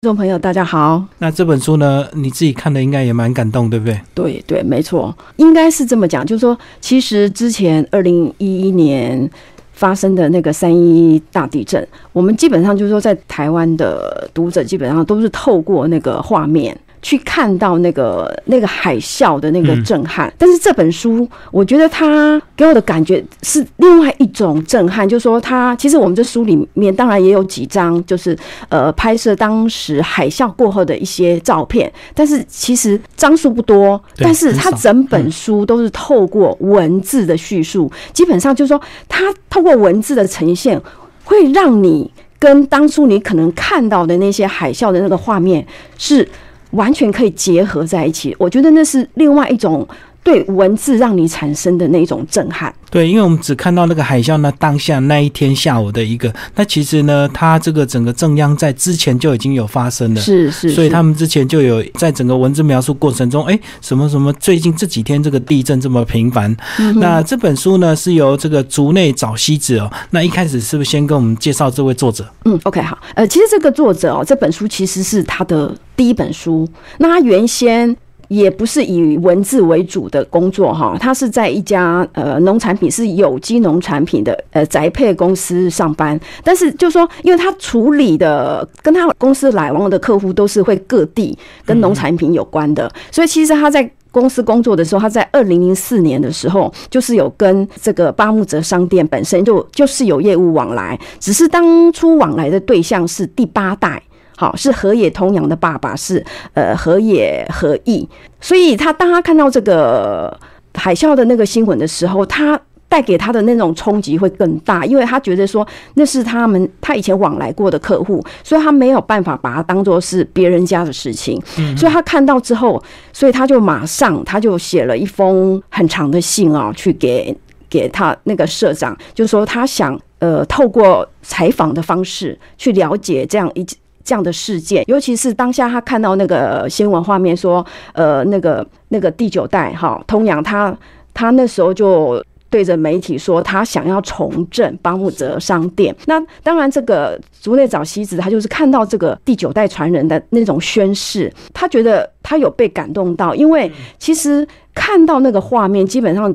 听众朋友，大家好。那这本书呢，你自己看的应该也蛮感动，对不对？对对，没错，应该是这么讲，就是说，其实之前二零一一年发生的那个三一大地震，我们基本上就是说，在台湾的读者基本上都是透过那个画面。去看到那个那个海啸的那个震撼，但是这本书，我觉得它给我的感觉是另外一种震撼，就是说它其实我们这书里面当然也有几张，就是呃拍摄当时海啸过后的一些照片，但是其实张数不多，但是它整本书都是透过文字的叙述，基本上就是说它透过文字的呈现，会让你跟当初你可能看到的那些海啸的那个画面是。完全可以结合在一起，我觉得那是另外一种对文字让你产生的那种震撼。对，因为我们只看到那个海啸呢，当下那一天下午的一个，那其实呢，它这个整个正央在之前就已经有发生了，是是，所以他们之前就有在整个文字描述过程中，哎，什么什么，最近这几天这个地震这么频繁。那这本书呢是由这个竹内早希子哦，那一开始是不是先跟我们介绍这位作者？嗯，OK，好，呃，其实这个作者哦，这本书其实是他的第一本书，那他原先。也不是以文字为主的工作哈，他是在一家呃农产品是有机农产品的呃宅配公司上班，但是就说，因为他处理的跟他公司来往的客户都是会各地跟农产品有关的，所以其实他在公司工作的时候，他在二零零四年的时候就是有跟这个八木泽商店本身就就是有业务往来，只是当初往来的对象是第八代。好，是河野通洋的爸爸是呃河野和义，所以他当他看到这个海啸的那个新闻的时候，他带给他的那种冲击会更大，因为他觉得说那是他们他以前往来过的客户，所以他没有办法把它当做是别人家的事情，所以他看到之后，所以他就马上他就写了一封很长的信啊，去给给他那个社长，就是说他想呃透过采访的方式去了解这样一。这样的事件，尤其是当下他看到那个新闻画面，说，呃，那个那个第九代哈通阳，他他那时候就对着媒体说，他想要重振邦木泽商店。那当然，这个竹内早希子他就是看到这个第九代传人的那种宣誓，他觉得他有被感动到，因为其实看到那个画面，基本上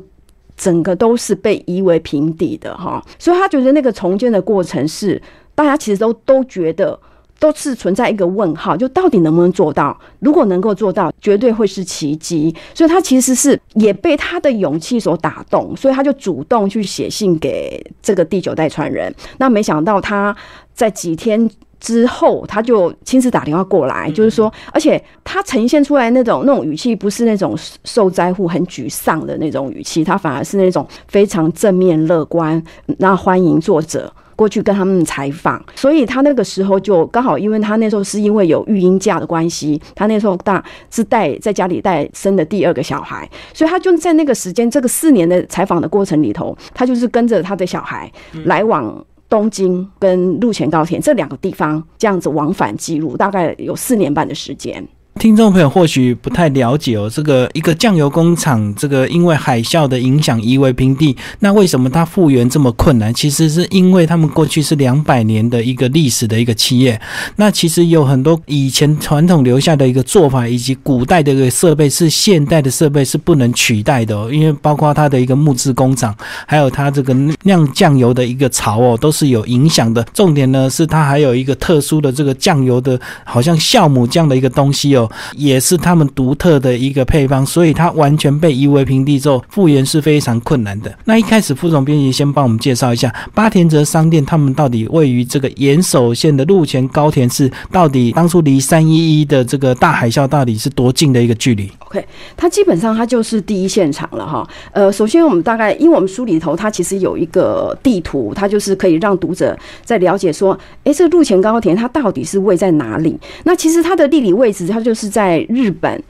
整个都是被夷为平地的哈，所以他觉得那个重建的过程是大家其实都都觉得。都是存在一个问号，就到底能不能做到？如果能够做到，绝对会是奇迹。所以他其实是也被他的勇气所打动，所以他就主动去写信给这个第九代传人。那没想到他在几天之后，他就亲自打电话过来，就是说，而且他呈现出来那种那种语气，不是那种受灾户很沮丧的那种语气，他反而是那种非常正面乐观，那欢迎作者。过去跟他们采访，所以他那个时候就刚好，因为他那时候是因为有育婴假的关系，他那时候大是带在家里带生的第二个小孩，所以他就在那个时间这个四年的采访的过程里头，他就是跟着他的小孩来往东京跟陆前高田这两个地方这样子往返记录，大概有四年半的时间。听众朋友或许不太了解哦，这个一个酱油工厂，这个因为海啸的影响夷为平地，那为什么它复原这么困难？其实是因为他们过去是两百年的一个历史的一个企业，那其实有很多以前传统留下的一个做法，以及古代的一个设备是现代的设备是不能取代的哦，因为包括它的一个木质工厂，还有它这个酿酱油的一个槽哦，都是有影响的。重点呢是它还有一个特殊的这个酱油的，好像酵母这样的一个东西哦。也是他们独特的一个配方，所以它完全被夷为平地之后，复原是非常困难的。那一开始，副总编辑先帮我们介绍一下八田泽商店，他们到底位于这个岩手县的陆前高田市，到底当初离三一一的这个大海啸到底是多近的一个距离？OK，它基本上它就是第一现场了哈。呃，首先我们大概，因为我们书里头它其实有一个地图，它就是可以让读者在了解说，哎，这个陆前高田它到底是位在哪里？那其实它的地理位置，它就。是在日本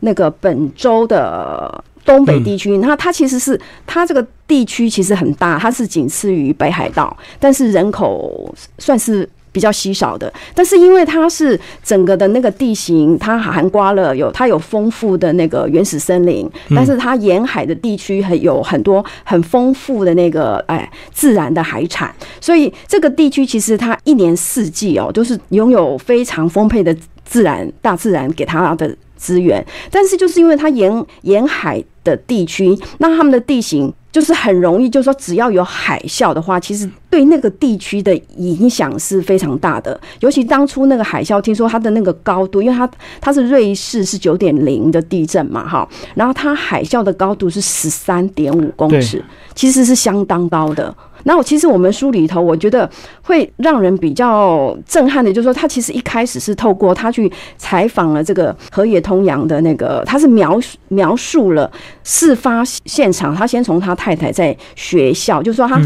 那个本州的东北地区，那它其实是它这个地区其实很大，它是仅次于北海道，但是人口算是比较稀少的。但是因为它是整个的那个地形，它涵盖了有它有丰富的那个原始森林，但是它沿海的地区很有很多很丰富的那个哎自然的海产，所以这个地区其实它一年四季哦都是拥有非常丰沛的自然大自然给他的资源，但是就是因为它沿沿海的地区，那他们的地形。就是很容易，就是说，只要有海啸的话，其实对那个地区的影响是非常大的。尤其当初那个海啸，听说它的那个高度，因为它它是瑞士是九点零的地震嘛，哈，然后它海啸的高度是十三点五公尺，其实是相当高的。那我其实我们书里头，我觉得会让人比较震撼的，就是说他其实一开始是透过他去采访了这个河野通阳的那个，他是描描述了事发现场，他先从他太太在学校，就是说他。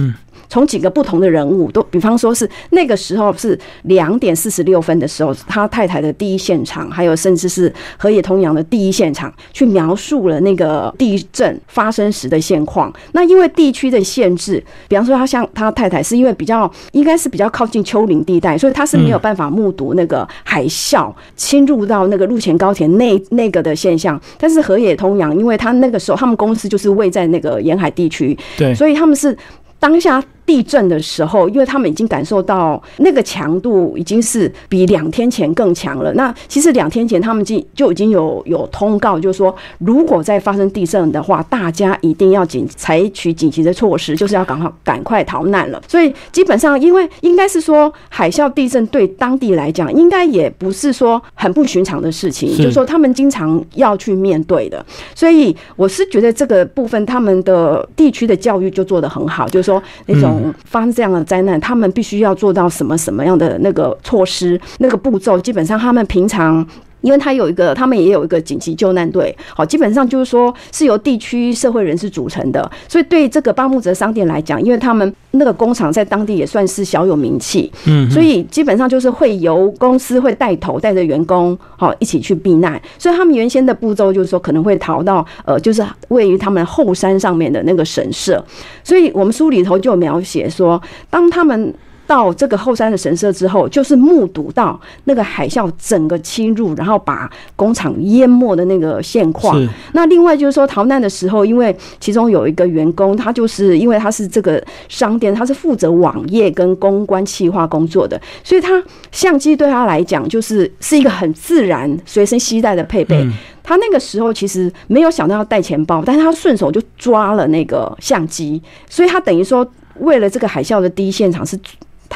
从几个不同的人物都，比方说是那个时候是两点四十六分的时候，他太太的第一现场，还有甚至是河野通洋的第一现场，去描述了那个地震发生时的现况。那因为地区的限制，比方说他像他太太是因为比较应该是比较靠近丘陵地带，所以他是没有办法目睹那个海啸侵入到那个陆前高田那那个的现象。但是河野通洋，因为他那个时候他们公司就是位在那个沿海地区，对，所以他们是当下。地震的时候，因为他们已经感受到那个强度已经是比两天前更强了。那其实两天前他们就就已经有有通告，就是说如果再发生地震的话，大家一定要紧采取紧急的措施，就是要赶快赶快逃难了。所以基本上，因为应该是说海啸地震对当地来讲，应该也不是说很不寻常的事情，就是说他们经常要去面对的。所以我是觉得这个部分他们的地区的教育就做得很好，就是说那种。发生这样的灾难，他们必须要做到什么什么样的那个措施、那个步骤？基本上，他们平常。因为他有一个，他们也有一个紧急救难队，好，基本上就是说是由地区社会人士组成的，所以对这个巴木泽商店来讲，因为他们那个工厂在当地也算是小有名气，嗯，所以基本上就是会由公司会带头带着员工，好一起去避难，所以他们原先的步骤就是说可能会逃到呃，就是位于他们后山上面的那个神社，所以我们书里头就描写说，当他们。到这个后山的神社之后，就是目睹到那个海啸整个侵入，然后把工厂淹没的那个现况。那另外就是说逃难的时候，因为其中有一个员工，他就是因为他是这个商店，他是负责网页跟公关企划工作的，所以他相机对他来讲就是是一个很自然随身携带的配备。他那个时候其实没有想到要带钱包，但是他顺手就抓了那个相机，所以他等于说为了这个海啸的第一现场是。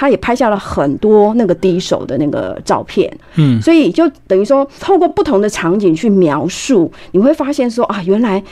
他也拍下了很多那个第一手的那个照片，嗯，所以就等于说，透过不同的场景去描述，你会发现说啊，原来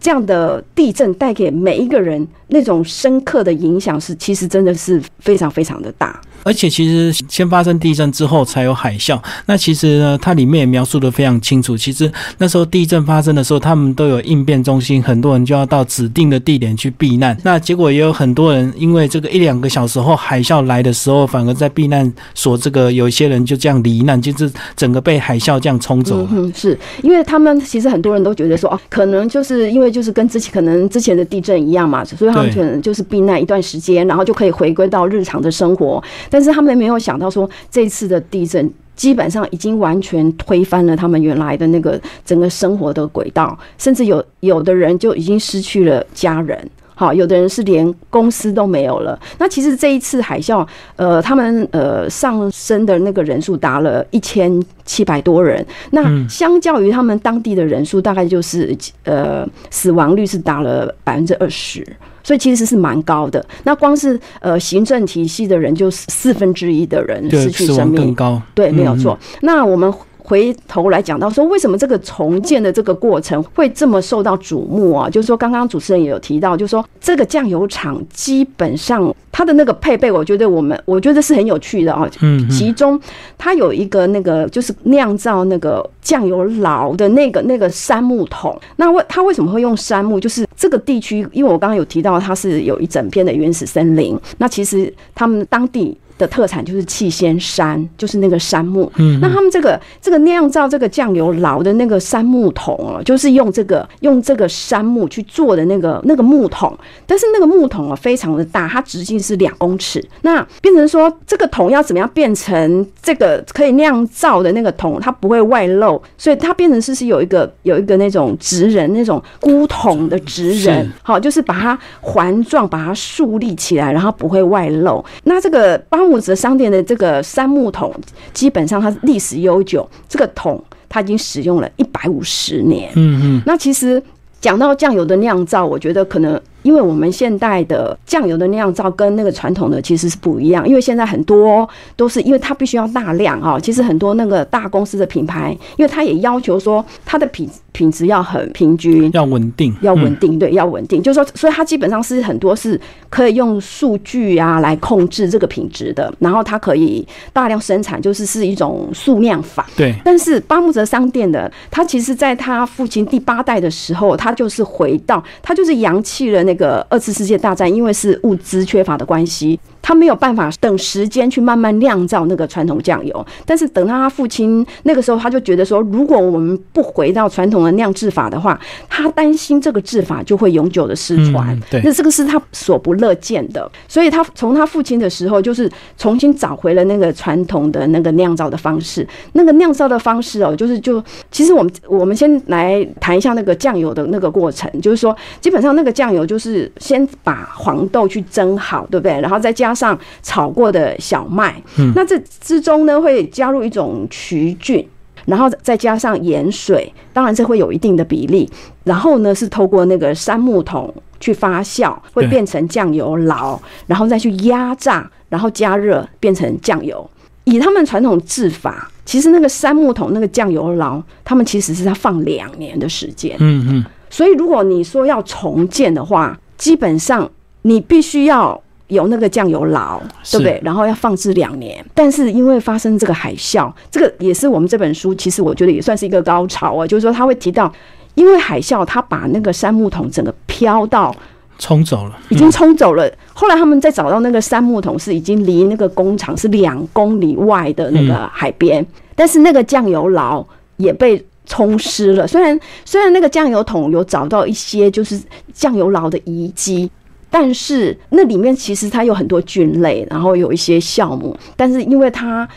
这样的地震带给每一个人那种深刻的影响是，其实真的是非常非常的大。而且其实先发生地震之后才有海啸，那其实呢，它里面也描述的非常清楚。其实那时候地震发生的时候，他们都有应变中心，很多人就要到指定的地点去避难。那结果也有很多人因为这个一两个小时后海啸来的时候，反而在避难所这个有一些人就这样罹难，就是整个被海啸这样冲走。嗯，是因为他们其实很多人都觉得说哦，可能就是因为就是跟之前可能之前的地震一样嘛，所以他们可能就是避难一段时间，然后就可以回归到日常的生活。但是他们没有想到说，这次的地震基本上已经完全推翻了他们原来的那个整个生活的轨道，甚至有有的人就已经失去了家人，好，有的人是连公司都没有了。那其实这一次海啸，呃，他们呃上升的那个人数达了一千七百多人，那相较于他们当地的人数，大概就是呃死亡率是达了百分之二十。所以其实是蛮高的。那光是呃行政体系的人，就四分之一的人失去生命，更高。对，没有错。那我们回头来讲到说，为什么这个重建的这个过程会这么受到瞩目啊？就是说，刚刚主持人也有提到，就是说这个酱油厂基本上它的那个配备，我觉得我们我觉得是很有趣的啊。嗯。其中它有一个那个就是酿造那个酱油老的那个那个杉木桶。那为它为什么会用杉木？就是这个地区，因为我刚刚有提到它是有一整片的原始森林。那其实他们当地的特产就是气仙山，就是那个杉木。嗯那他们这个这个酿造这个酱油老的那个杉木桶哦，就是用这个用这个杉木去做的那个那个木桶，但是那个木桶哦非常的大，它直径是两公尺。那变成说这个桶要怎么样变成这个可以酿造的那个桶，它不会外漏，所以它变成是是有一个有一个那种直人那种箍桶的直人是，好，就是把它环状把它竖立起来，然后不会外漏。那这个八木子商店的这个杉木桶，基本上它历史悠久，这个桶它已经使用了一百五十年。嗯嗯，那其实讲到酱油的酿造，我觉得可能因为我们现代的酱油的酿造跟那个传统的其实是不一样，因为现在很多都是因为它必须要大量啊，其实很多那个大公司的品牌，因为它也要求说它的品品质要很平均。要稳定，要稳定，对，要稳定，就是说，所以它基本上是很多是可以用数据啊来控制这个品质的，然后它可以大量生产，就是是一种数量法。对，但是巴木泽商店的他，其实在他父亲第八代的时候，他就是回到他就是扬弃了那个二次世界大战，因为是物资缺乏的关系，他没有办法等时间去慢慢酿造那个传统酱油。但是等到他父亲那个时候，他就觉得说，如果我们不回到传统的酿制法的话，他担心这个制法就会永久的失传。嗯对那这个是他所不乐见的，所以他从他父亲的时候，就是重新找回了那个传统的那个酿造的方式。那个酿造的方式哦，就是就其实我们我们先来谈一下那个酱油的那个过程，就是说基本上那个酱油就是先把黄豆去蒸好，对不对？然后再加上炒过的小麦，嗯那这之中呢会加入一种曲菌。然后再加上盐水，当然这会有一定的比例。然后呢，是透过那个杉木桶去发酵，会变成酱油老，然后再去压榨，然后加热变成酱油。以他们传统制法，其实那个杉木桶那个酱油捞，他们其实是要放两年的时间。嗯嗯，所以如果你说要重建的话，基本上你必须要有那个酱油牢，对不对？然后要放置两年。但是因为发生这个海啸，这个也是我们这本书其实我觉得也算是一个高潮啊，就是说他会提到，因为海啸他把那个杉木桶整个飘到冲走了，已经冲走了。后来他们再找到那个杉木桶，是已经离那个工厂是两公里外的那个海边，但是那个酱油牢也被冲湿了。虽然虽然那个酱油桶有找到一些就是酱油牢的遗迹。但是那里面其实它有很多菌类，然后有一些酵母，但是因为它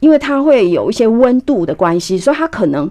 因为它会有一些温度的关系，所以它可能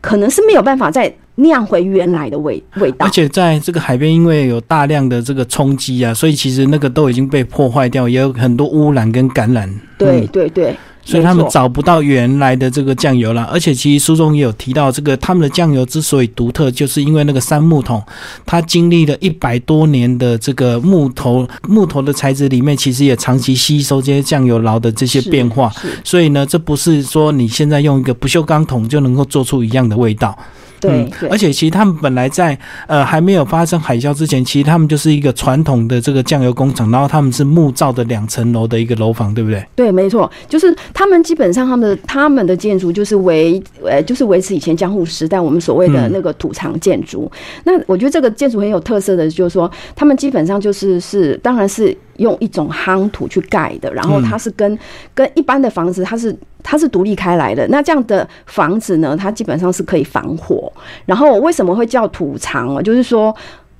可能是没有办法再酿回原来的味味道而。且在这个海边，因为有大量的这个冲击啊，所以其实那个都已经被破坏掉，也有很多污染跟感染。对嗯对对，所以他们找不到原来的这个酱油了。而且其实书中也有提到，这个他们的酱油之所以独特，就是因为那个三木桶，它经历了一百多年的这个木头木头的材质里面，其实也长期吸收这些酱油牢的这些变化。所以呢，这不是说你现在用一个不锈钢桶就能够做出一样的味道。对嗯，而且其实他们本来在呃还没有发生海啸之前，其实他们就是一个传统的这个酱油工厂，然后他们是木造的两层楼的一个楼房，对不对？对，没错，就是他们基本上他们的他们的建筑就是维呃就是维持以前江户时代我们所谓的嗯那个土藏建筑。那我觉得这个建筑很有特色的，就是说他们基本上就是是当然是用一种夯土去盖的，然后它是跟、跟一般的房子它是。它是独立开来的，那这样的房子呢，它基本上是可以防火。然后为什么会叫土藏哦？就是说，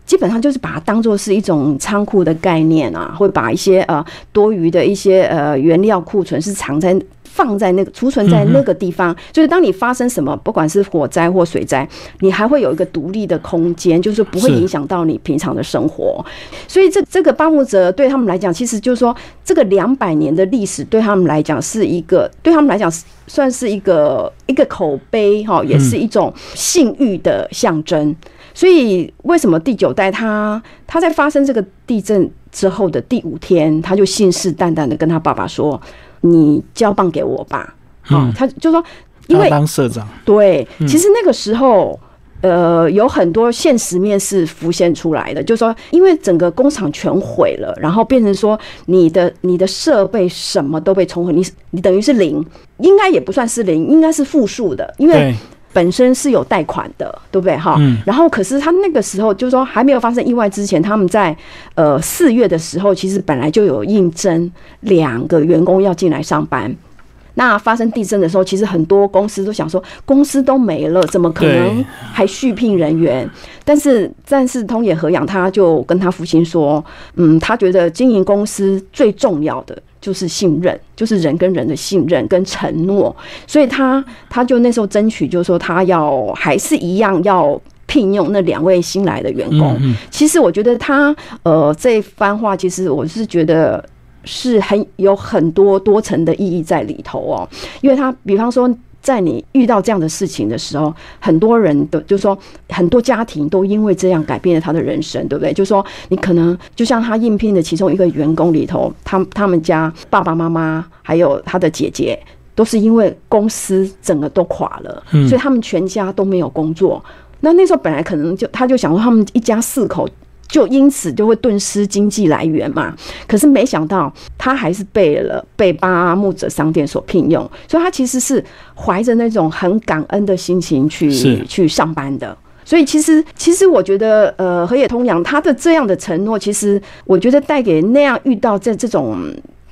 基本上就是把它当做是一种仓库的概念啊，会把一些呃多余的一些呃原料库存是藏在。放在那个储存在那个地方，就是当你发生什么，不管是火灾或水灾，你还会有一个独立的空间，就是不会影响到你平常的生活。所以这这个巴木泽对他们来讲，其实就是说这个两百年的历史对他们来讲是一个，对他们来讲算是一个一个口碑哈，也是一种信誉的象征。所以为什么第九代他他在发生这个地震之后的第五天，他就信誓旦旦的跟他爸爸说：“你交棒给我吧。”啊、嗯他就说，因为当社长，对，其实那个时候。呃，有很多现实面是浮现出来的，就是说，因为整个工厂全毁了，然后变成说你的你的设备什么都被冲毁，你你等于是零，应该也不算是零，应该是负数的，因为对，本身是有贷款的，对不对哈？嗯然后可是他那个时候就是说还没有发生意外之前，他们在呃四月的时候，其实本来就有应征两个员工要进来上班。那发生地震的时候，其实很多公司都想说，公司都没了，怎么可能还续聘人员？但是，但是通野和洋他就跟他父亲说，嗯，他觉得经营公司最重要的就是信任，就是人跟人的信任跟承诺，所以他他就那时候争取，就是说他要还是一样要聘用那两位新来的员工。嗯嗯其实我觉得他呃这番话，其实我是觉得是很有很多多层的意义在里头哦，因为他比方说。在你遇到这样的事情的时候，很多人都就说，很多家庭都因为这样改变了他的人生，对不对？就说你可能就像他应聘的其中一个员工里头，他他们家爸爸妈妈还有他的姐姐，都是因为公司整个都垮了，嗯所以他们全家都没有工作。那那时候本来可能就他就想说，他们一家四口就因此就会顿失经济来源嘛。可是没想到他还是被了被巴木者商店所聘用，所以他其实是怀着那种很感恩的心情去去上班的。所以其实，其实我觉得，呃，河野通洋他的这样的承诺，其实我觉得带给那样遇到在这种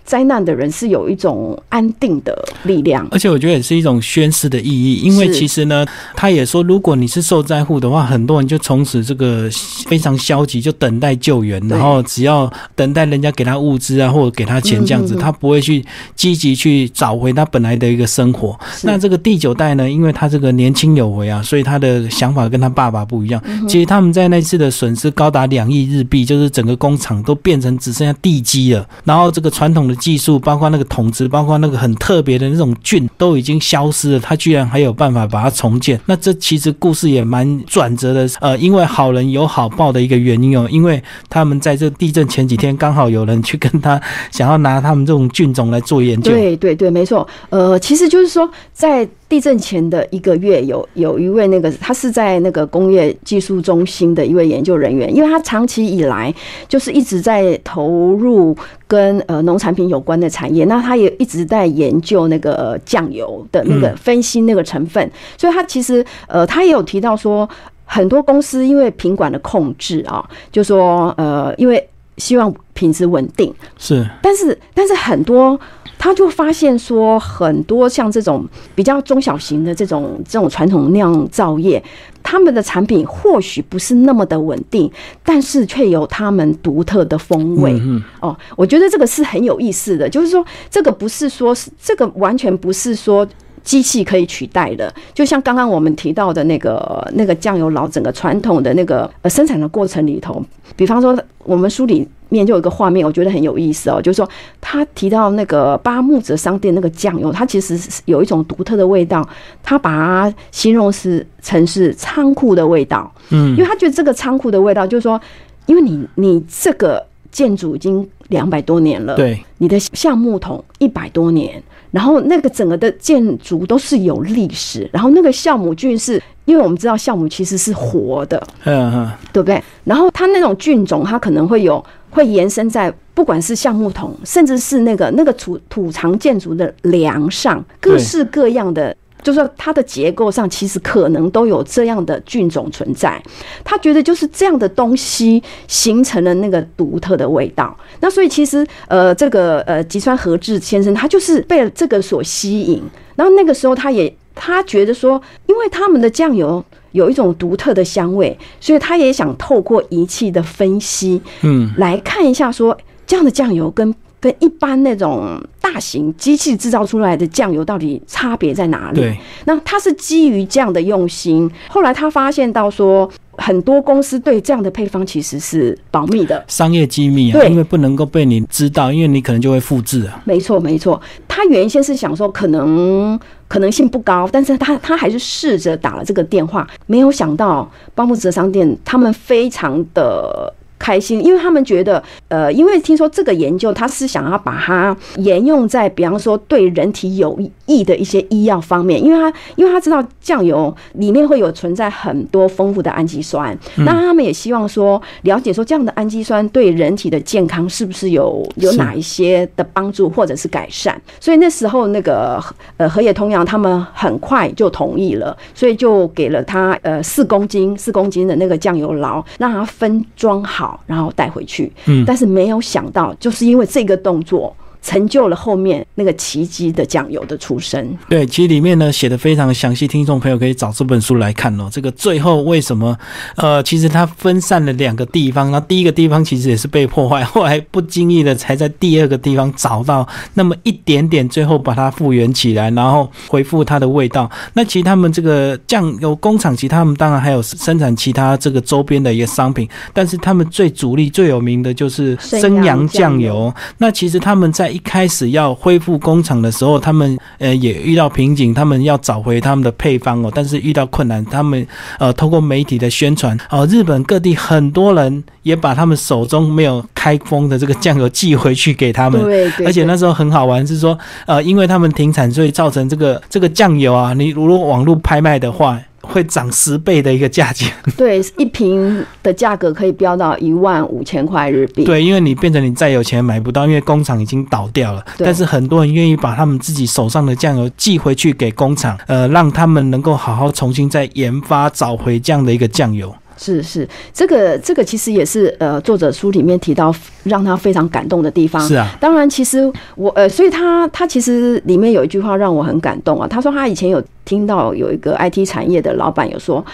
灾难的人是有一种安定的力量。而且我觉得也是一种宣示的意义，因为其实呢，他也说，如果你是受灾户的话，很多人就从此这个非常消极，就等待救援，然后只要等待人家给他物资啊，或者给他钱这样子，他不会去积极去找回他本来的一个生活。那这个第九代呢，因为他这个年轻有为啊，所以他的想法跟他爸爸不一样。嗯其实他们在那次的损失高达两亿日币，就是整个工厂都变成只剩下地基了，然后这个传统的技术，包括那个桶子，包括那个很特别的那种菌，都已经消失了。他居然还有办法把它重建，那这其实故事也蛮转折的。呃，因为好人有好报的一个原因哦，因为他们在这地震前几天，刚好有人去跟他想要拿他们这种菌种来做研究。对对对，没错。呃，其实就是说，在地震前的一个月，有有一位那个他是在那个工业技术中心的一位研究人员，因为他长期以来就是一直在投入跟呃农产品有关的产业，那他也一直在研究那个呃酱油的那个嗯。分析那个成分，所以他其实呃他也有提到说，很多公司因为品管的控制啊，就说呃因为希望品质稳定，是。但是但是很多他就发现说，很多像这种比较中小型的这种这种传统酿造业，他们的产品或许不是那么的稳定，但是却有他们独特的风味。嗯哦，我觉得这个是很有意思的，就是说这个不是说是这个完全不是说。机器可以取代的，就像刚刚我们提到的那个那个酱油佬整个传统的那个呃生产的过程里头，比方说我们书里面就有一个画面，我觉得很有意思哦，就是说他提到那个八木子商店那个酱油，它其实是有一种独特的味道，他把它形容是成是仓库的味道，嗯。因为他觉得这个仓库的味道，就是说，因为你你这个建筑已经两百多年了，对，你的橡木桶一百多年，然后那个整个的建筑都是有历史，然后那个酵母菌是，因为我们知道酵母其实是活的，嗯嗯，对不对？然后它那种菌种，它可能会有会延伸在不管是橡木桶，甚至是那个那个土土藏建筑的梁上，各式各样的。就是说，它的结构上其实可能都有这样的菌种存在。他觉得就是这样的东西形成了那个独特的味道。那所以其实呃，这个呃吉川和志先生他就是被这个所吸引。然后那个时候他也他觉得说，因为他们的酱油有一种独特的香味，所以他也想透过仪器的分析，嗯，来看一下说这样的酱油跟跟一般那种大型机器制造出来的酱油到底差别在哪里？对，那他是基于这样的用心，后来他发现到说，很多公司对这样的配方其实是保密的。商业机密啊，因为不能够被你知道，因为你可能就会复制啊。没错，没错。他原先是想说可能可能性不高，但是他他还是试着打了这个电话，没有想到邦木泽商店他们非常的。开心，因为他们觉得，呃，因为听说这个研究，他是想要把它沿用在，比方说对人体有益益的一些医药方面，因为他因为他知道酱油里面会有存在很多丰富的氨基酸，那他们也希望说了解说这样的氨基酸对人体的健康是不是有有哪一些的帮助或者是改善，所以那时候那个呃河野通洋他们很快就同意了，所以就给了他呃四公斤四公斤的那个酱油膏，让他分装好，然后带回去。嗯，但是没有想到，就是因为这个动作。成就了后面那个奇迹的酱油的出生。对，其实里面呢写的非常详细，听众朋友可以找这本书来看哦。这个最后为什么？呃，其实它分散了两个地方，那第一个地方其实也是被破坏，后来不经意的才在第二个地方找到那么一点点，最后把它复原起来，然后恢复它的味道。那其实他们这个酱油工厂，其实他们当然还有生产其他这个周边的一个商品，但是他们最主力、最有名的就是生阳酱油。那其实他们在一开始要恢复工厂的时候，他们呃也遇到瓶颈，他们要找回他们的配方哦，但是遇到困难，他们呃通过媒体的宣传哦，日本各地很多人也把他们手中没有开封的这个酱油寄回去给他们，对，而且那时候很好玩，是说呃因为他们停产，所以造成这个这个酱油啊，你如果网络拍卖的话。会涨十倍的一个价钱，对，一瓶的价格可以飙到一万五千块日币。对，因为你变成你再有钱买不到，因为工厂已经倒掉了。但是很多人愿意把他们自己手上的酱油寄回去给工厂，呃，让他们能够好好重新再研发找回这样的一个酱油。是是，这个这个其实也是呃，作者书里面提到让他非常感动的地方。是啊，当然，其实我呃，所以他他其实里面有一句话让我很感动啊。他说他以前有听到有一个 IT 产业的老板有说，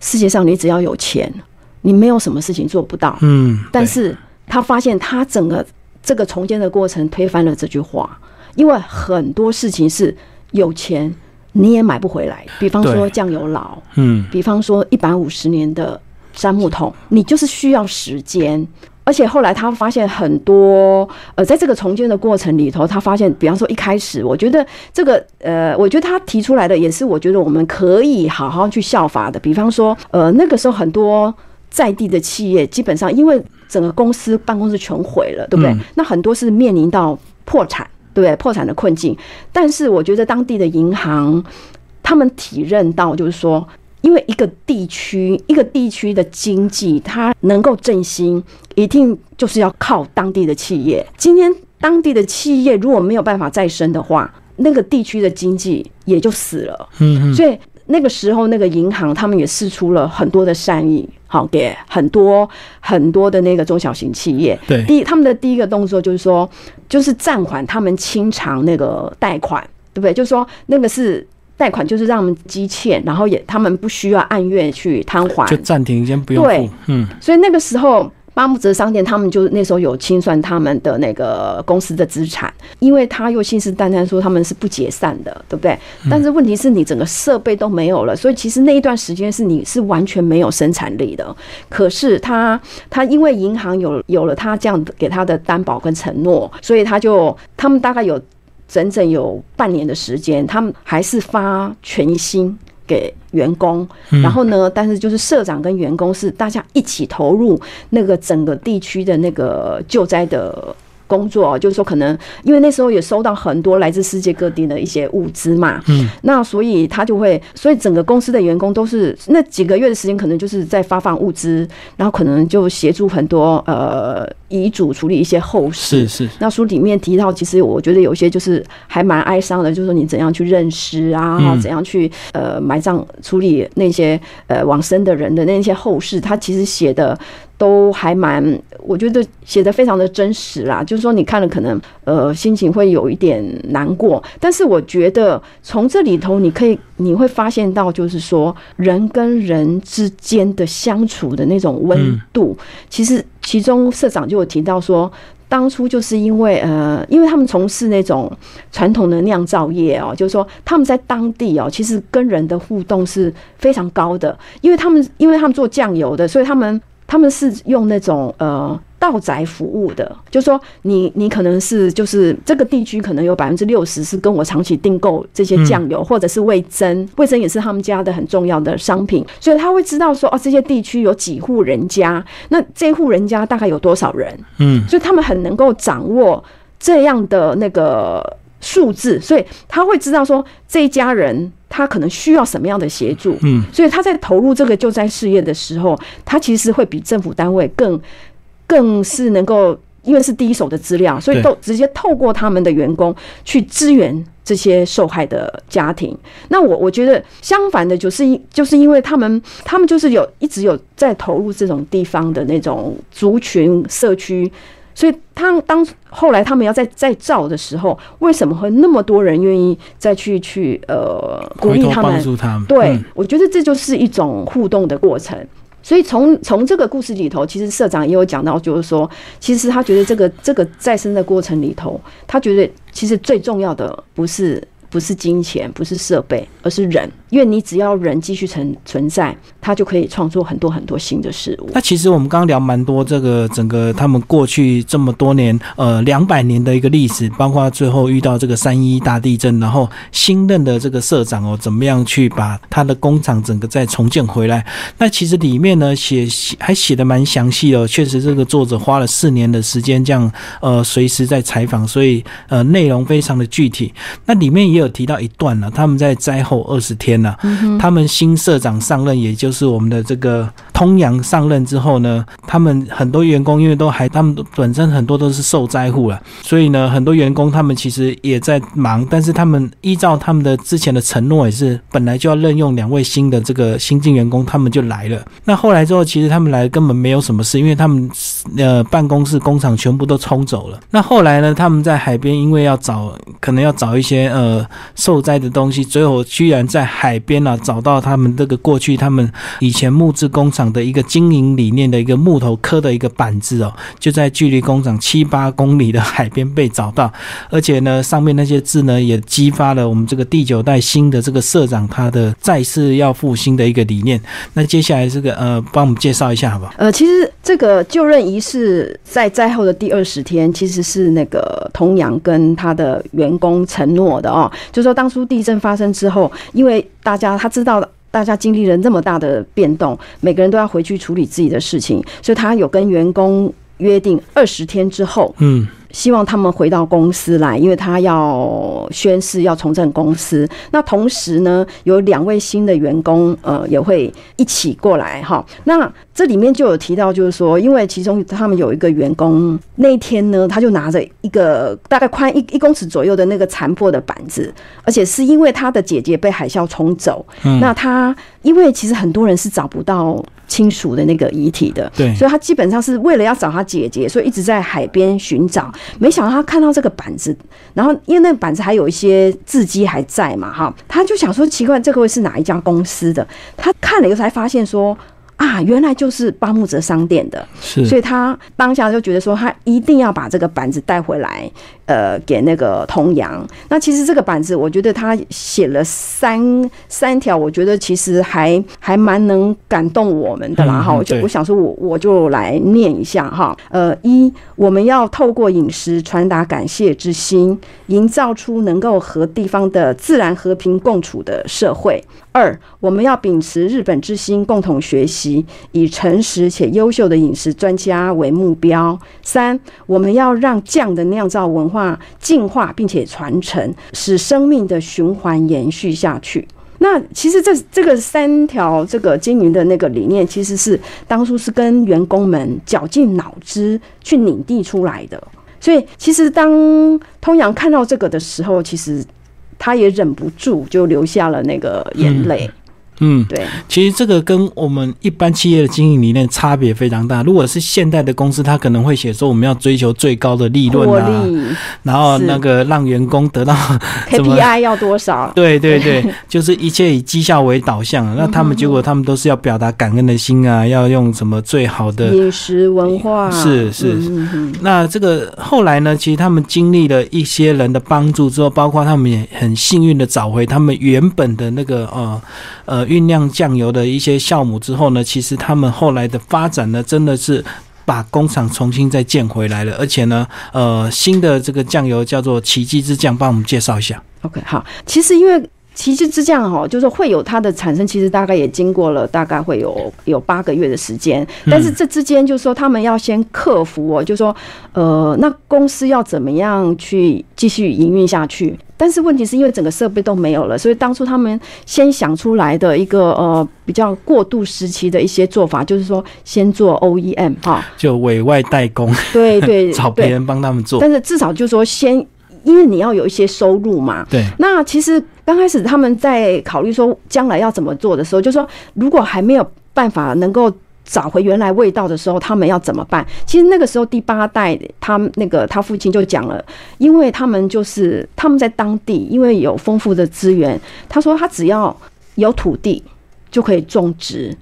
世界上你只要有钱，你没有什么事情做不到。嗯，但是他发现他整个这个重建的过程推翻了这句话，因为很多事情是有钱。你也买不回来，比方说酱油佬，嗯，比方说一百五十年的杉木桶，你就是需要时间。而且后来他发现很多，呃，在这个重建的过程里头，他发现，比方说一开始，我觉得这个，呃，我觉得他提出来的也是，我觉得我们可以好好去效法的。比方说，呃，那个时候很多在地的企业，基本上因为整个公司办公室全毁了，对不对？那很多是面临到破产。对破产的困境，但是我觉得当地的银行，他们体认到，就是说，因为一个地区一个地区的经济，它能够振兴，一定就是要靠当地的企业。今天当地的企业如果没有办法再生的话，那个地区的经济也就死了。嗯，所以那个时候，那个银行他们也试出了很多的善意。好，给很多很多的那个中小型企业，对，第他们的第一个动作就是说，就是暂缓他们清偿那个贷款，对不对？就是说，那个是贷款，就是让他们积欠，然后也他们不需要按月去摊还，就暂停，先不用付。嗯，所以那个时候。八木泽商店，他们就那时候有清算他们的那个公司的资产，因为他又信誓旦旦说他们是不解散的，对不对？但是问题是你整个设备都没有了，所以其实那一段时间是你是完全没有生产力的。可是他他因为银行有有了他这样给他的担保跟承诺，所以他就他们大概有整整有半年的时间，他们还是发全薪。给员工，然后呢？但是就是社长跟员工是大家一起投入那个整个地区的那个救灾的。工作就是说，可能因为那时候也收到很多来自世界各地的一些物资嘛，嗯，那所以他就会，所以整个公司的员工都是那几个月的时间，可能就是在发放物资，然后可能就协助很多呃遗嘱处理一些后事。是是。那书里面提到，其实我觉得有些就是还蛮哀伤的，就是说你怎样去认尸啊，怎样去呃埋葬处理那些呃往生的人的那些后事，他其实写的。都还蛮，我觉得写的非常的真实啦。就是说，你看了可能呃心情会有一点难过，但是我觉得从这里头你可以你会发现到，就是说人跟人之间的相处的那种温度。其实其中社长就有提到说，当初就是因为呃，因为他们从事那种传统的酿造业哦，就是说他们在当地哦，其实跟人的互动是非常高的，因为他们因为他们做酱油的，所以他们。他们是用那种呃道宅服务的，就说你你可能是就是这个地区可能有百分之六十是跟我长期订购这些酱油，或者是味增，味增也是他们家的很重要的商品，所以他会知道说哦这些地区有几户人家，那这户人家大概有多少人，嗯，所以他们很能够掌握这样的那个。数字，所以他会知道说这一家人他可能需要什么样的协助。嗯，所以他在投入这个救灾事业的时候，他其实会比政府单位更更是能够，因为是第一手的资料，所以对都直接透过他们的员工去支援这些受害的家庭。那我我觉得相反的，就是因就是因为他们他们就是有一直有在投入这种地方的那种族群社区。所以他当后来他们要再再造的时候，为什么会那么多人愿意再去去呃鼓励他们。对，嗯我觉得这就是一种互动的过程。所以从从这个故事里头，其实社长也有讲到，就是说，其实他觉得这个这个再生的过程里头，他觉得其实最重要的不是不是金钱，不是设备，而是人。因为你只要人继续存存在，他就可以创作很多很多新的事物。那其实我们刚刚聊蛮多这个整个他们过去这么多年，呃，两百年的一个历史，包括最后遇到这个三一大地震，然后新任的这个社长哦，怎么样去把他的工厂整个再重建回来？那其实里面呢写写还写的蛮详细哦，确实这个作者花了四年的时间这样呃随时在采访，所以呃内容非常的具体。那里面也有提到一段呢、他们在灾后二十天呢、他们新社长上任，也就是我们的这个通阳上任之后呢，他们很多员工因为都还，他们本身很多都是受灾户了，所以呢，很多员工他们其实也在忙，但是他们依照他们的之前的承诺，也是本来就要任用两位新的这个新进员工，他们就来了。那后来之后，其实他们来根本没有什么事，因为他们呃办公室、工厂全部都冲走了。那后来呢，他们在海边，因为要找可能要找一些呃受灾的东西，最后居然在海边啊找到他们这个过去他们以前木质工厂的一个经营理念的一个木头刻的一个板子哦，就在距离工厂七八公里的 海边被找到，而且呢上面那些字呢也激发了我们这个第九代新的这个社长他的再次要复兴的一个理念。那接下来这个呃帮我们介绍一下好不好？呃，其实这个就任仪式在灾后的第二十天，其实是那个童阳跟他的员工承诺的哦，就说当初地震发生之后，因为大家他知道。大家经历了那么大的变动，每个人都要回去处理自己的事情，所以他有跟员工约定二十天之后，嗯希望他们回到公司来，因为他要宣誓要重振公司。那同时呢，有两位新的员工，呃，也会一起过来哈。那这里面就有提到，就是说，因为其中他们有一个员工，那一天呢，他就拿着一个大概宽一一公尺左右的那个残破的板子，而且是因为他的姐姐被海啸冲走，嗯，那他因为其实很多人是找不到亲属的那个遗体的，对所以他基本上是为了要找他姐姐，所以一直在海边寻找。没想到他看到这个板子，然后因为那个板子还有一些字迹还在嘛，哈，他就想说奇怪，这个会是哪一家公司的？他看了以后才发现说。啊，原来就是巴木泽商店的，是所以他当下就觉得说，他一定要把这个板子带回来，呃，给那个童阳。那其实这个板子，我觉得他写了三三条，我觉得其实还还蛮能感动我们的啦哈。我就我想说我我就来念一下哈。呃，一我们要透过饮食传达感谢之心，营造出能够和地方的自然和平共处的社会。二，我们要秉持日本之心，共同学习，以诚实且优秀的饮食专家为目标。三，我们要让酱的酿造文化进化并且传承，使生命的循环延续下去。那其实这这个三条这个经营的那个理念，其实是当初是跟员工们绞尽脑汁去拟定出来的。所以其实当通阳看到这个的时候，其实他也忍不住就流下了那个眼泪。嗯，对，其实这个跟我们一般企业的经营理念差别非常大。如果是现代的公司，他可能会写说我们要追求最高的利润啊，然后那个让员工得到 KPI 要多少？对对对，就是一切以绩效为导向。那他们结果他们都是要表达感恩的心啊，要用什么最好的饮食文化。是是嗯嗯嗯。那这个后来呢，其实他们经历了一些人的帮助之后，包括他们也很幸运的找回他们原本的那个呃呃酝酿酱油的一些酵母之后呢，其实他们后来的发展呢，真的是。把工厂重新再建回来了，而且呢，呃，新的这个酱油叫做奇迹之酱，帮我们介绍一下。OK，好，其实因为其实是这样哈，就是会有它的产生，其实大概也经过了大概会有有八个月的时间，但是这之间就是说他们要先克服哦，就是说呃，那公司要怎么样去继续营运下去？但是问题是因为整个设备都没有了，所以当初他们先想出来的一个呃比较过渡时期的一些做法，就是说先做 OEM 哈，就委外代工，对 对，找别人帮他们做，但是至少就是说先。因为你要有一些收入嘛，对。那其实刚开始他们在考虑说将来要怎么做的时候，就说如果还没有办法能够找回原来味道的时候，他们要怎么办？其实那个时候第八代他那个他父亲就讲了，因为他们就是他们在当地，因为有丰富的资源，他说他只要有土地就可以种植。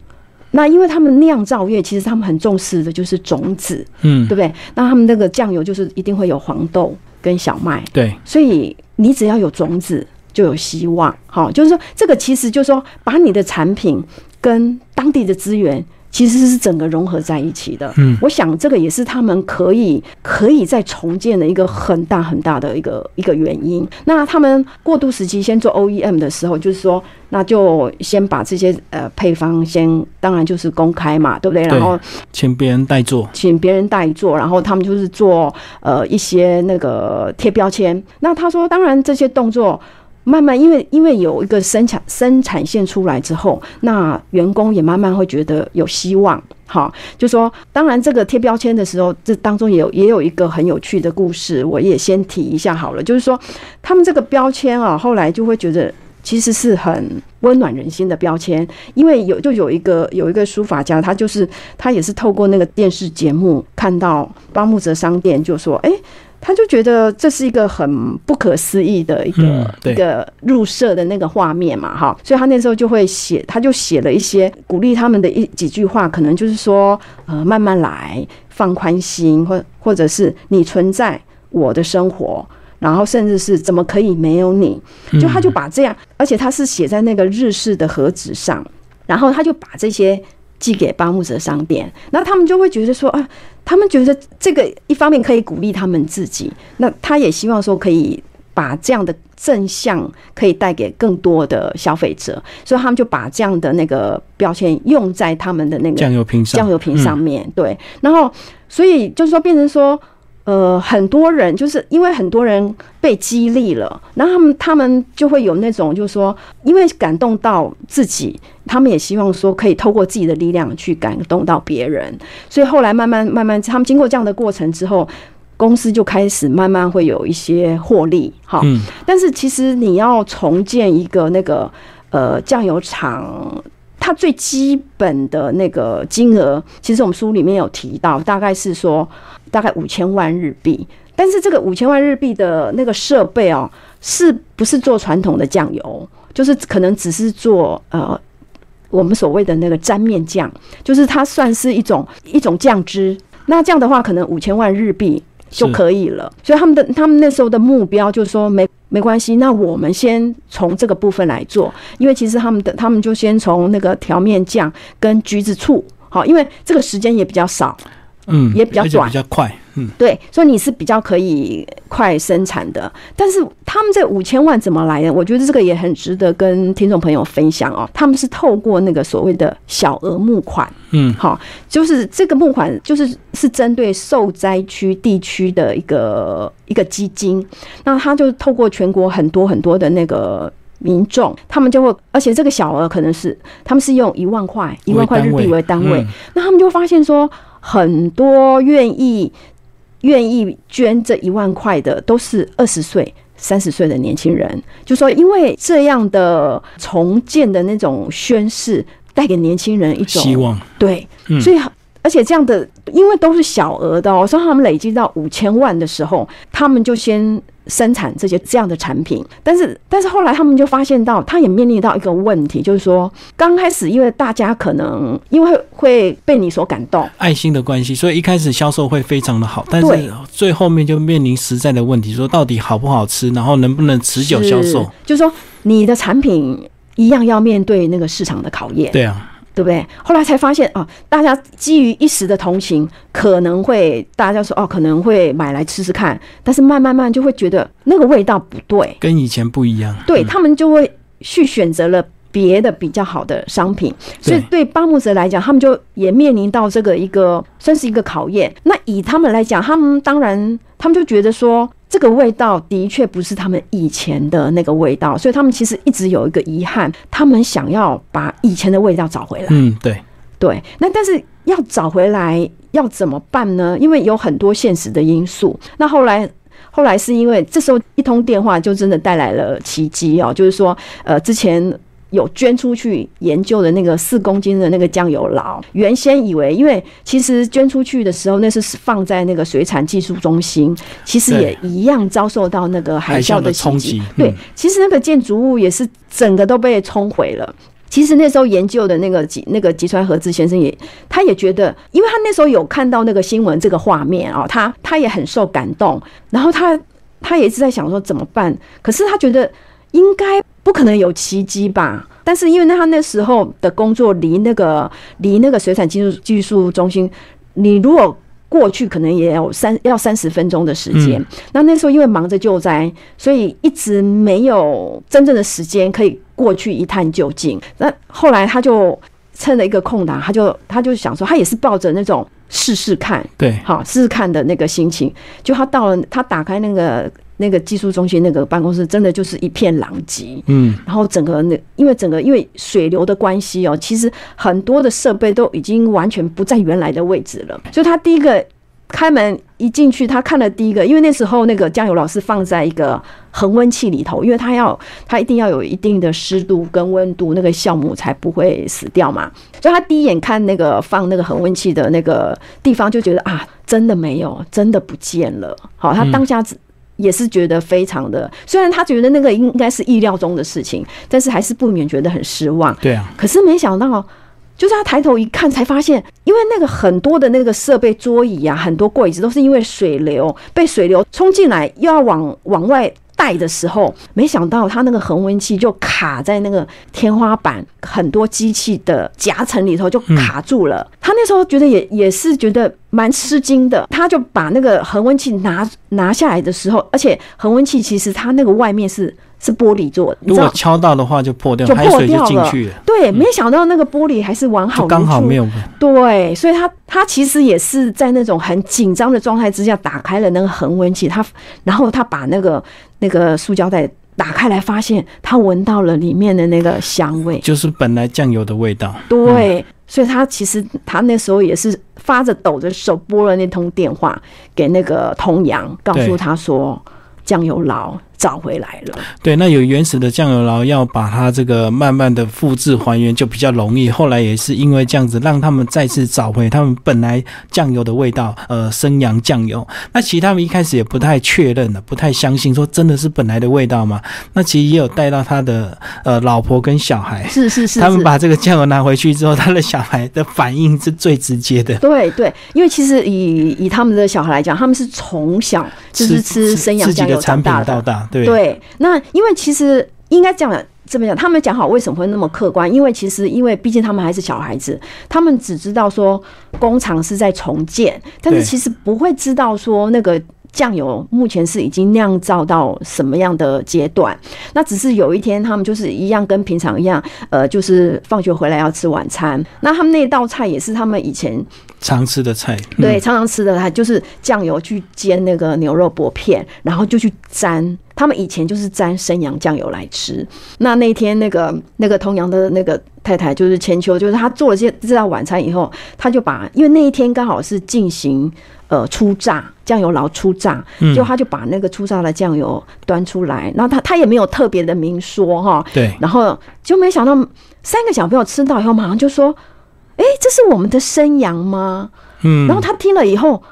那因为他们酿造业其实他们很重视的就是种子，嗯，对不对？那他们那个酱油就是一定会有黄豆。跟小麦，对，所以你只要有种子，就有希望。好，就是说，这个其实就是说，把你的产品跟当地的资源。其实是整个融合在一起的，嗯，我想这个也是他们可以可以再重建的一个很大很大的一个一个原因。那他们过渡时期先做 OEM 的时候，就是说，那就先把这些呃配方先，当然就是公开嘛，对不对？然后请别人代做，请别人代做，然后他们就是做呃一些那个贴标签。那他说，当然这些动作。慢慢，因为因为有一个生产生产线出来之后，那员工也慢慢会觉得有希望。好，就说当然这个贴标签的时候，这当中也有也有一个很有趣的故事，我也先提一下好了。就是说，他们这个标签啊，后来就会觉得其实是很温暖人心的标签，因为有就有一个有一个书法家，他就是他也是透过那个电视节目看到巴木泽商店，就说哎。他就觉得这是一个很不可思议的一个一个入社的那个画面嘛，哈，所以他那时候就会写，他就写了一些鼓励他们的一几句话，可能就是说，呃，慢慢来，放宽心，或或者是你存在我的生活，然后甚至是怎么可以没有你，就他就把这样，而且他是写在那个日式的盒子上，然后他就把这些。寄给巴木泽商店，那他们就会觉得说啊，他们觉得这个一方面可以鼓励他们自己，那他也希望说可以把这样的正向可以带给更多的消费者，所以他们就把这样的那个标签用在他们的那个酱油瓶酱油瓶上面对，然后所以就是说变成说。呃，很多人就是因为很多人被激励了，然后他们他们就会有那种，就是说，因为感动到自己，他们也希望说可以透过自己的力量去感动到别人，所以后来慢慢慢慢，他们经过这样的过程之后，公司就开始慢慢会有一些获利，哈。嗯。但是其实你要重建一个那个呃酱油厂，它最基本的那个金额，其实我们书里面有提到，大概是说。大概五千万日币，但是这个五千万日币的那个设备哦，是不是做传统的酱油？就是可能只是做呃，我们所谓的那个沾面酱，就是它算是一种一种酱汁。那这样的话，可能五千万日币就可以了。所以他们的他们那时候的目标就是说，没没关系，那我们先从这个部分来做，因为其实他们的他们就先从那个调面酱跟橘子醋，好，因为这个时间也比较少。嗯，也比较短，比较快。嗯，对，所以你是比较可以快生产的。但是他们这五千万怎么来的？我觉得这个也很值得跟听众朋友分享哦。他们是透过那个所谓的小额募款，嗯，好，就是这个募款就是是针对受灾区地区的一个一个基金。那他就透过全国很多很多的那个民众，他们就会，而且这个小额可能是他们是用一万块一万块日币为单位，那他们就发现说。很多愿意愿意捐这一万块的，都是二十岁、三十岁的年轻人。就说，因为这样的重建的那种宣誓，带给年轻人一种希望。对，所以而且这样的，因为都是小额的哦，所以他们累积到五千万的时候，他们就先。生产这些这样的产品，但是但是后来他们就发现到，他也面临到一个问题，就是说刚开始因为大家可能因为会被你所感动，爱心的关系，所以一开始销售会非常的好，但是最后面就面临实在的问题，说到底好不好吃，然后能不能持久销售，就是说你的产品一样要面对那个市场的考验，对啊。对不对？后来才发现啊，大家基于一时的同情，可能会大家说哦，可能会买来吃吃看，但是慢慢慢就会觉得那个味道不对，跟以前不一样。对他们就会去选择了。别的比较好的商品，所以对对巴木泽来讲，他们就也面临到这个一个算是一个考验。那以他们来讲，他们当然他们就觉得说，这个味道的确不是他们以前的那个味道，所以他们其实一直有一个遗憾，他们想要把以前的味道找回来。嗯，对，对，那但是要找回来要怎么办呢？因为有很多现实的因素。那后来。后来是因为这时候一通电话就真的带来了奇迹哦，就是说，呃，之前有捐出去研究的那个四公斤的那个酱油牢，原先以为，因为其实捐出去的时候那是放在那个水产技术中心，其实也一样遭受到那个海啸的冲击。对嗯，其实那个建筑物也是整个都被冲毁了。其实那时候研究的那个吉那个吉川和志先生也，他也觉得，因为他那时候有看到那个新闻这个画面啊、他他也很受感动，然后他他也一直在想说怎么办，可是他觉得应该不可能有奇迹吧。但是因为他那时候的工作离那个离那个水产技术技术中心，你如果过去可能也有三要三十分钟的时间。那那时候因为忙着救灾，所以一直没有真正的时间可以过去一探究竟。那后来他就趁了一个空档，他就他就想说，他也是抱着那种试试看，对，好试试看的那个心情。就他到了，他打开那个那个技术中心那个办公室，真的就是一片狼藉。嗯，然后整个那，因为整个因为水流的关系哦，其实很多的设备都已经完全不在原来的位置了。所以他第一个开门一进去，他看了第一个，因为那时候那个酱油老师放在一个恒温器里头，因为他要他一定要有一定的湿度跟温度，那个酵母才不会死掉嘛。所以他第一眼看那个放那个恒温器的那个地方，就觉得啊，真的没有，真的不见了。好，他当下只。也是觉得非常的，虽然他觉得那个应该是意料中的事情，但是还是不免觉得很失望。对啊，可是没想到，就是他抬头一看，才发现，因为那个很多的那个设备桌椅啊，很多柜子都是因为水流被水流冲进来，又要往往外带的时候，没想到他那个恒温器就卡在那个天花板很多机器的夹层里头，就卡住了。他那时候觉得也也是觉得蛮吃惊的，他就把那个恒温器拿拿下来的时候，而且恒温器其实它那个外面是是玻璃做的，如。果敲到的话就破掉，就破海水就掉了。进去了，对，没想到那个玻璃还是完好就刚好没有。对，所以他他其实也是在那种很紧张的状态之下打开了那个恒温器，他然后他把那个那个塑胶袋打开来，发现他闻到了里面的那个香味。就是本来酱油的味道。对，所以他其实他那时候也是发着抖着手拨了那通电话给那个童阳，告诉他说酱油牢找回来了。对，那有原始的酱油膏，要把它这个慢慢的复制还原就比较容易。后来也是因为这样子，让他们再次找回他们本来酱油的味道，呃，生阳酱油。那其实他们一开始也不太确认的，不太相信说真的是本来的味道吗？那其实也有带到他的呃老婆跟小孩，是是是，他们把这个酱油拿回去之后，他的小孩的反应是最直接的。对对，因为其实以以他们的小孩来讲，他们是从小就是吃生养自己酱油的产品长大的。到大，对对，那因为其实应该这样这么讲，他们讲好为什么会那么客观？因为其实因为毕竟他们还是小孩子，他们只知道说工厂是在重建，但是其实不会知道说那个。酱油目前是已经酿造到什么样的阶段？那只是有一天他们就是一样跟平常一样，呃，就是放学回来要吃晚餐。那他们那道菜也是他们以前常吃的菜，嗯对，常常吃的，菜就是酱油去煎那个牛肉薄片，然后就去沾。他们以前就是沾生阳酱油来吃。那那天那个那个童阳的那个太太就是千秋，就是她做了这这道晚餐以后，她就把因为那一天刚好是进行呃初榨酱油老初榨，嗯。就他就把那个初榨的酱油端出来，然后他他也没有特别的明说哈，对，然后就没想到三个小朋友吃到以后，马上就说：“哎，这是我们的生羊吗？”嗯，然后他听了以后，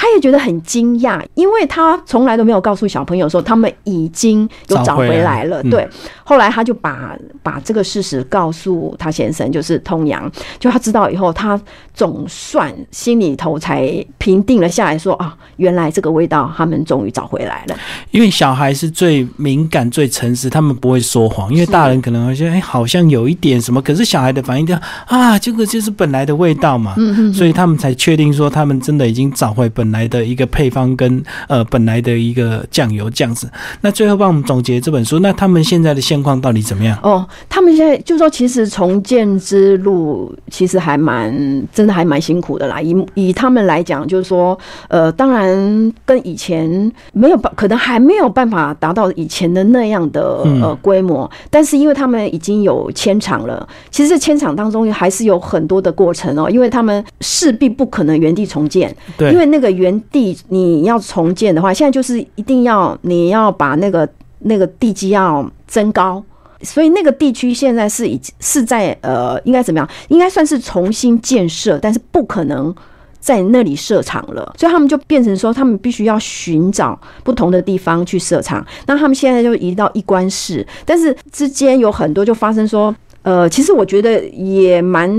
他也觉得很惊讶，因为他从来都没有告诉小朋友说他们已经有找回来了。对，后来他就把把这个事实告诉他先生，就是通阳。就他知道以后，他总算心里头才平定了下来，说啊，原来这个味道他们终于找回来了。因为小孩是最敏感、最诚实，他们不会说谎。因为大人可能会觉得，哎，好像有一点什么，可是小孩的反应就啊，这个就是本来的味道嘛，嗯嗯，所以他们才确定说他们真的已经找回本本来的一个配方跟呃本来的一个酱油这样子。那最后帮我们总结这本书，那他们现在的现况到底怎么样？哦，他们现在就说，其实重建之路其实还蛮真的还蛮辛苦的啦。以以他们来讲，就是说，呃，当然跟以前没有办，可能还没有办法达到以前的那样的呃规模，但是因为他们已经有迁厂了，其实迁厂当中还是有很多的过程哦，因为他们势必不可能原地重建，对，因为那个原地你要重建的话，现在就是一定要你要把那个那个地基要增高，所以那个地区现在是已是在呃，应该怎么样？应该算是重新建设，但是不可能在那里设厂了，所以他们就变成说，他们必须要寻找不同的地方去设厂。那他们现在就移到一关市，但是之间有很多就发生说，呃，其实我觉得也蛮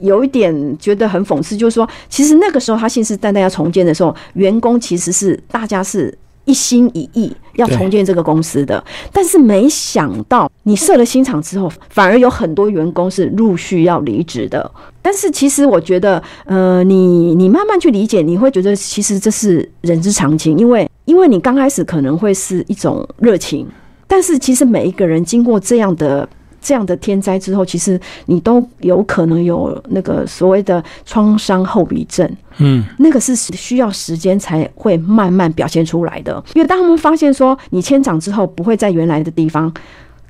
有一点觉得很讽刺，就是说，其实那个时候他信誓旦旦要重建的时候，员工其实是大家是。一心一意要重建这个公司的，但是没想到你设了新厂之后，反而有很多员工是陆续要离职的。但是其实我觉得，呃，你你慢慢去理解，你会觉得其实这是人之常情，因为因为你刚开始可能会是一种热情，但是其实每一个人经过这样的。这样的天灾之后，其实你都有可能有那个所谓的创伤后遗症，嗯，那个是需要时间才会慢慢表现出来的。因为当他们发现说你迁长之后不会在原来的地方，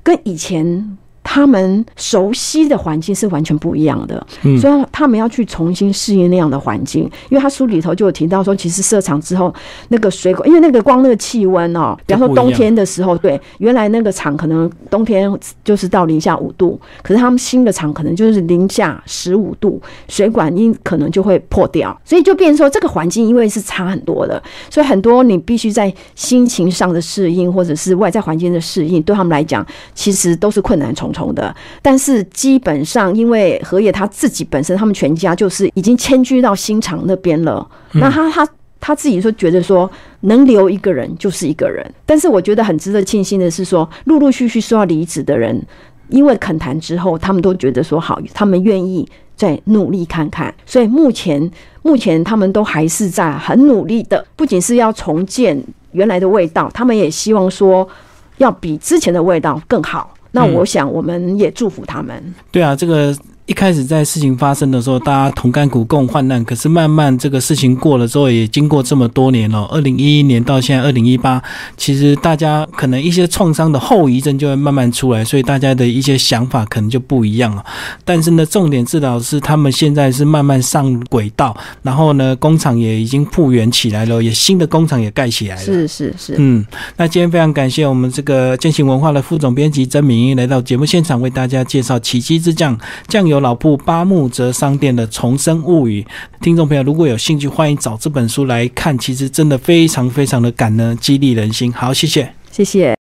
跟以前。他们熟悉的环境是完全不一样的，所以他们要去重新适应那样的环境。因为他书里头就有提到说，其实设厂之后，那个水果，因为那个光那个气温哦，比方说冬天的时候，对，原来那个厂可能冬天就是到零下五度，可是他们新的厂可能就是零下十五度，水管因可能就会破掉，所以就变成说这个环境因为是差很多的，所以很多你必须在心情上的适应，或者是外在环境的适应，对他们来讲，其实都是困难重。重的，但是基本上，因为何野他自己本身，他们全家就是已经迁居到新厂那边了。那他他他自己说，觉得说能留一个人就是一个人。但是我觉得很值得庆幸的是，说陆陆续续说要离职的人，因为恳谈之后，他们都觉得说好，他们愿意再努力看看。所以目前目前他们都还是在很努力的，不仅是要重建原来的味道，他们也希望说要比之前的味道更好。那我想，我们也祝福他们。对啊，这个。一开始在事情发生的时候，大家同甘苦共患难。可是慢慢这个事情过了之后，也经过这么多年了，二零一一年到现在二零一八，其实大家可能一些创伤的后遗症就会慢慢出来，所以大家的一些想法可能就不一样了。但是呢，重点治疗是他们现在是慢慢上轨道，然后呢，工厂也已经复原起来了，也新的工厂也盖起来了。是是是，嗯，那今天非常感谢我们这个践行文化的副总编辑曾敏英来到节目现场，为大家介绍奇迹之酱酱油。老布巴木泽商店的重生物语，听众朋友如果有兴趣，欢迎找这本书来看。其实真的非常非常的感人，激励人心。好，谢谢，谢谢。